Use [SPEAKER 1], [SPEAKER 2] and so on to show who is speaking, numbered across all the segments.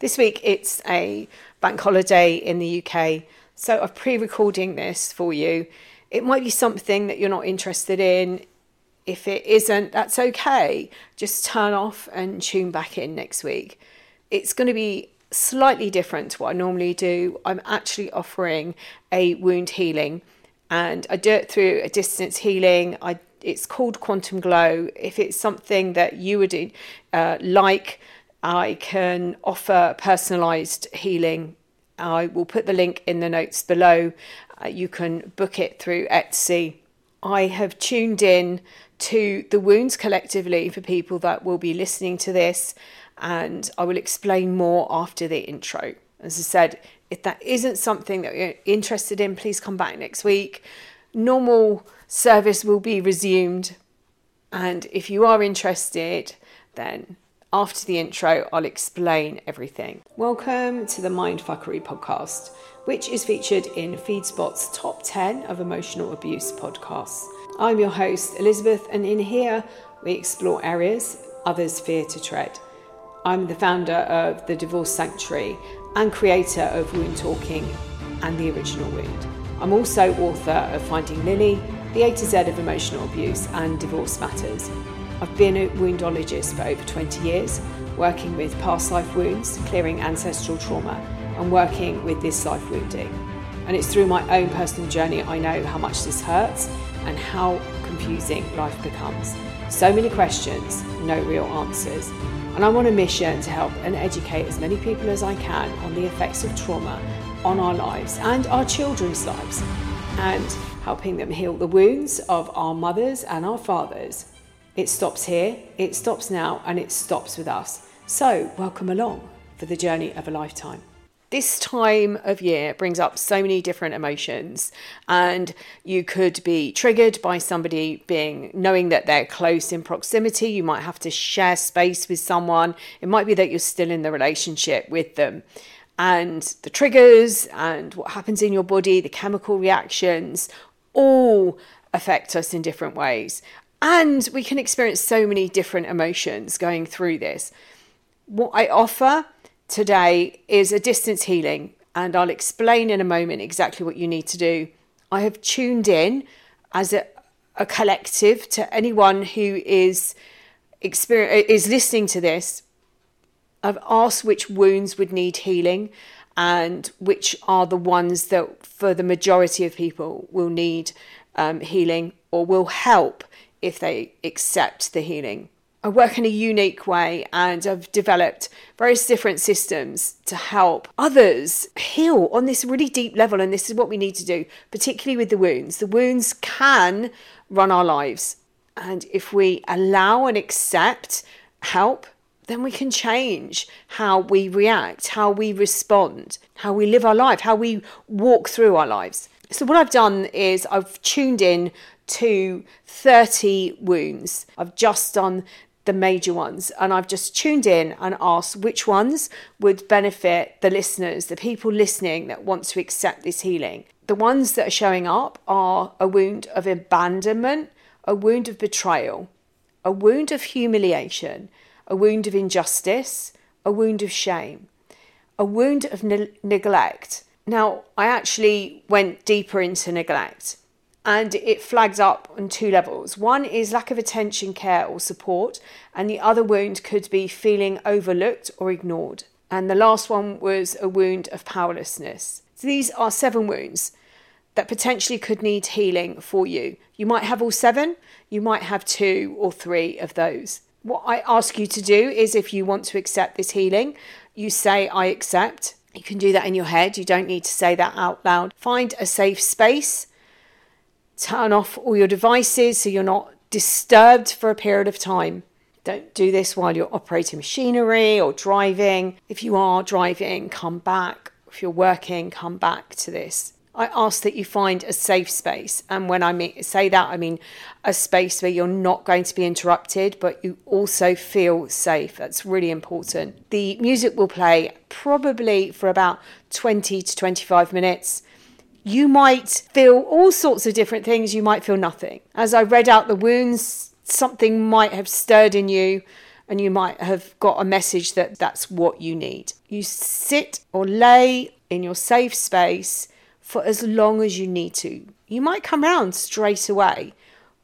[SPEAKER 1] This week it's a bank holiday in the UK, so I'm pre recording this for you. It might be something that you're not interested in. If it isn't, that's okay. Just turn off and tune back in next week. It's going to be slightly different to what I normally do. I'm actually offering a wound healing and I do it through a distance healing. I it's called Quantum Glow. If it's something that you would uh, like, I can offer personalized healing. I will put the link in the notes below. Uh, you can book it through Etsy. I have tuned in to the wounds collectively for people that will be listening to this, and I will explain more after the intro. As I said, if that isn't something that you're interested in, please come back next week. Normal service will be resumed. And if you are interested, then after the intro, I'll explain everything. Welcome to the Mindfuckery podcast, which is featured in FeedSpot's top 10 of emotional abuse podcasts. I'm your host, Elizabeth, and in here we explore areas others fear to tread. I'm the founder of the Divorce Sanctuary and creator of Wound Talking and the Original Wound. I'm also author of Finding Lily the A to Z of emotional abuse and divorce matters. I've been a woundologist for over 20 years, working with past life wounds, clearing ancestral trauma, and working with this life wounding. And it's through my own personal journey I know how much this hurts and how confusing life becomes. So many questions, no real answers. And I'm on a mission to help and educate as many people as I can on the effects of trauma on our lives and our children's lives. And helping them heal the wounds of our mothers and our fathers. It stops here, it stops now, and it stops with us. So, welcome along for the journey of a lifetime. This time of year brings up so many different emotions, and you could be triggered by somebody being knowing that they're close in proximity. You might have to share space with someone. It might be that you're still in the relationship with them and the triggers and what happens in your body, the chemical reactions, all affect us in different ways. And we can experience so many different emotions going through this. What I offer today is a distance healing, and I'll explain in a moment exactly what you need to do. I have tuned in as a, a collective to anyone who is is listening to this. I've asked which wounds would need healing and which are the ones that, for the majority of people, will need um, healing or will help if they accept the healing. I work in a unique way and I've developed various different systems to help others heal on this really deep level. And this is what we need to do, particularly with the wounds. The wounds can run our lives. And if we allow and accept help, then we can change how we react, how we respond, how we live our life, how we walk through our lives. So, what I've done is I've tuned in to 30 wounds. I've just done the major ones and I've just tuned in and asked which ones would benefit the listeners, the people listening that want to accept this healing. The ones that are showing up are a wound of abandonment, a wound of betrayal, a wound of humiliation, a wound of injustice, a wound of shame, a wound of ne- neglect. Now, I actually went deeper into neglect and it flags up on two levels. One is lack of attention, care, or support, and the other wound could be feeling overlooked or ignored. And the last one was a wound of powerlessness. So these are seven wounds that potentially could need healing for you. You might have all seven, you might have two or three of those what I ask you to do is if you want to accept this healing, you say, I accept. You can do that in your head. You don't need to say that out loud. Find a safe space. Turn off all your devices so you're not disturbed for a period of time. Don't do this while you're operating machinery or driving. If you are driving, come back. If you're working, come back to this. I ask that you find a safe space. And when I mean, say that, I mean a space where you're not going to be interrupted, but you also feel safe. That's really important. The music will play probably for about 20 to 25 minutes. You might feel all sorts of different things, you might feel nothing. As I read out the wounds, something might have stirred in you and you might have got a message that that's what you need. You sit or lay in your safe space for as long as you need to. You might come round straight away.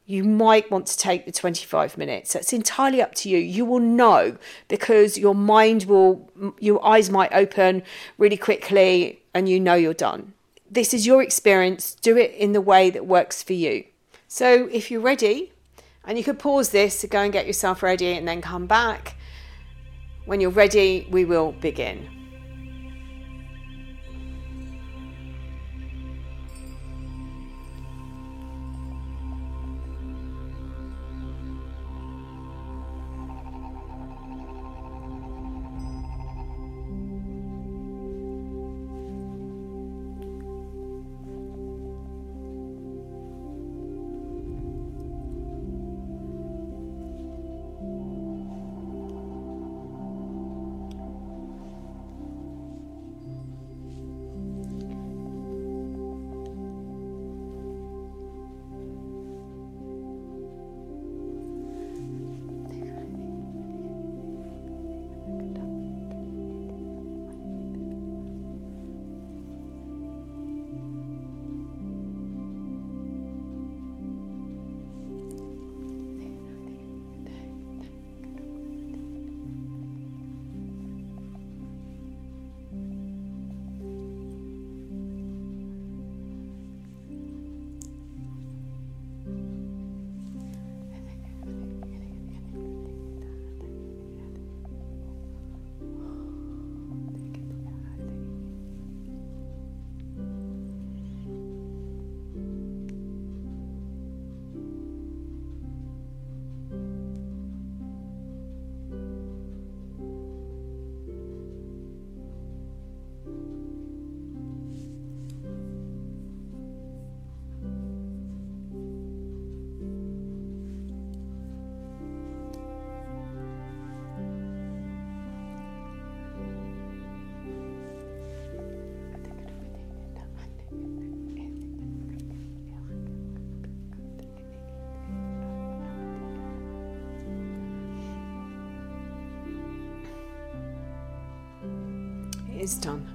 [SPEAKER 1] You might want to take the 25 minutes. That's entirely up to you. You will know because your mind will, your eyes might open really quickly and you know you're done. This is your experience. Do it in the way that works for you. So if you're ready, and you could pause this to go and get yourself ready and then come back. When you're ready, we will begin. Is done.